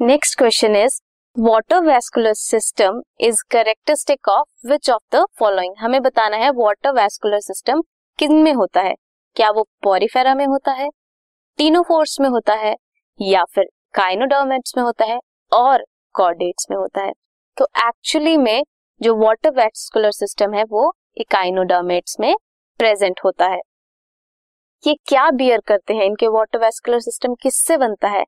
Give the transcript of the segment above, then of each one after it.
Next question is water vascular system is characteristic of which of the following हमें बताना है water vascular system किन में होता है? क्या वो पॉरीफेरा में होता है? टीनोफोर्स में होता है या फिर काइनोडर्मेट्स में होता है और कॉर्डेट्स में होता है? तो एक्चुअली में जो वाटर वेस्कुलर सिस्टम है, वो इकाइनोडर्मेट्स में प्रेजेंट होता है। ये क्या बियर करते हैं? इनके वाटर वेस्कुलर सिस्टम किससे बनता है?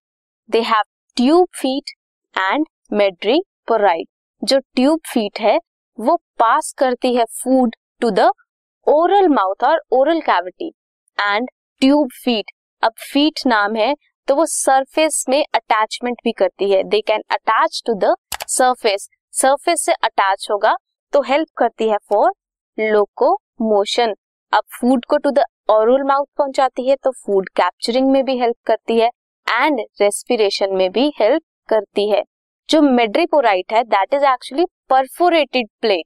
They have tube feet and madre madreporite जो ट्यूब फीट है, वो पास करती है food to the oral mouth और oral cavity and tube feet, अब फीट नाम है तो वो सरफेस में अटैचमेंट भी करती है। They can attach to the surface surface से अटैच होगा तो हेल्प करती है फॉर लोको मोशन अब फ़ूड को टू द ओरल माउथ पहुंचाती है तो फ़ूड कैप्चरिंग में भी हेल्प करती है। एंड रेस्पिरेशन में भी हेल्प करती है। जो मेड्रिपोराइट है that is actually perforated plate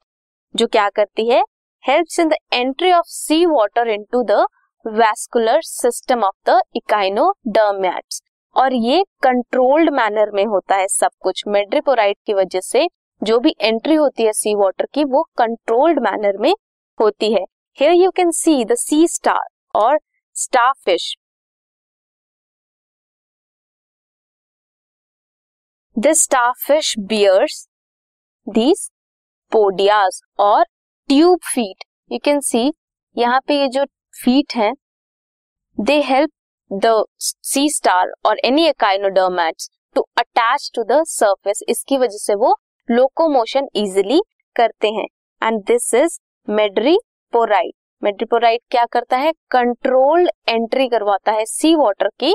जो क्या करती है? Helps in the entry of sea water into the vascular system of the echinoderms और ये कंट्रोल्ड मैनर में होता है सब कुछ। मेड्रिपोराइट की वजह से जो भी एंट्री होती है सी वाटर की, वो कंट्रोल्ड मैनर में होती है। Here you can see the sea star और starfish this starfish bears, these podia और tube feet. You can see यहाँ पे ये जो फीट है they help the sea star और any echinoderms to attach to the surface इसकी वजह से वो लोकोमोशन इजिली करते हैं। And this is madreporite madreporite क्या करता है? कंट्रोल्ड एंट्री करवाता है सी वाटर की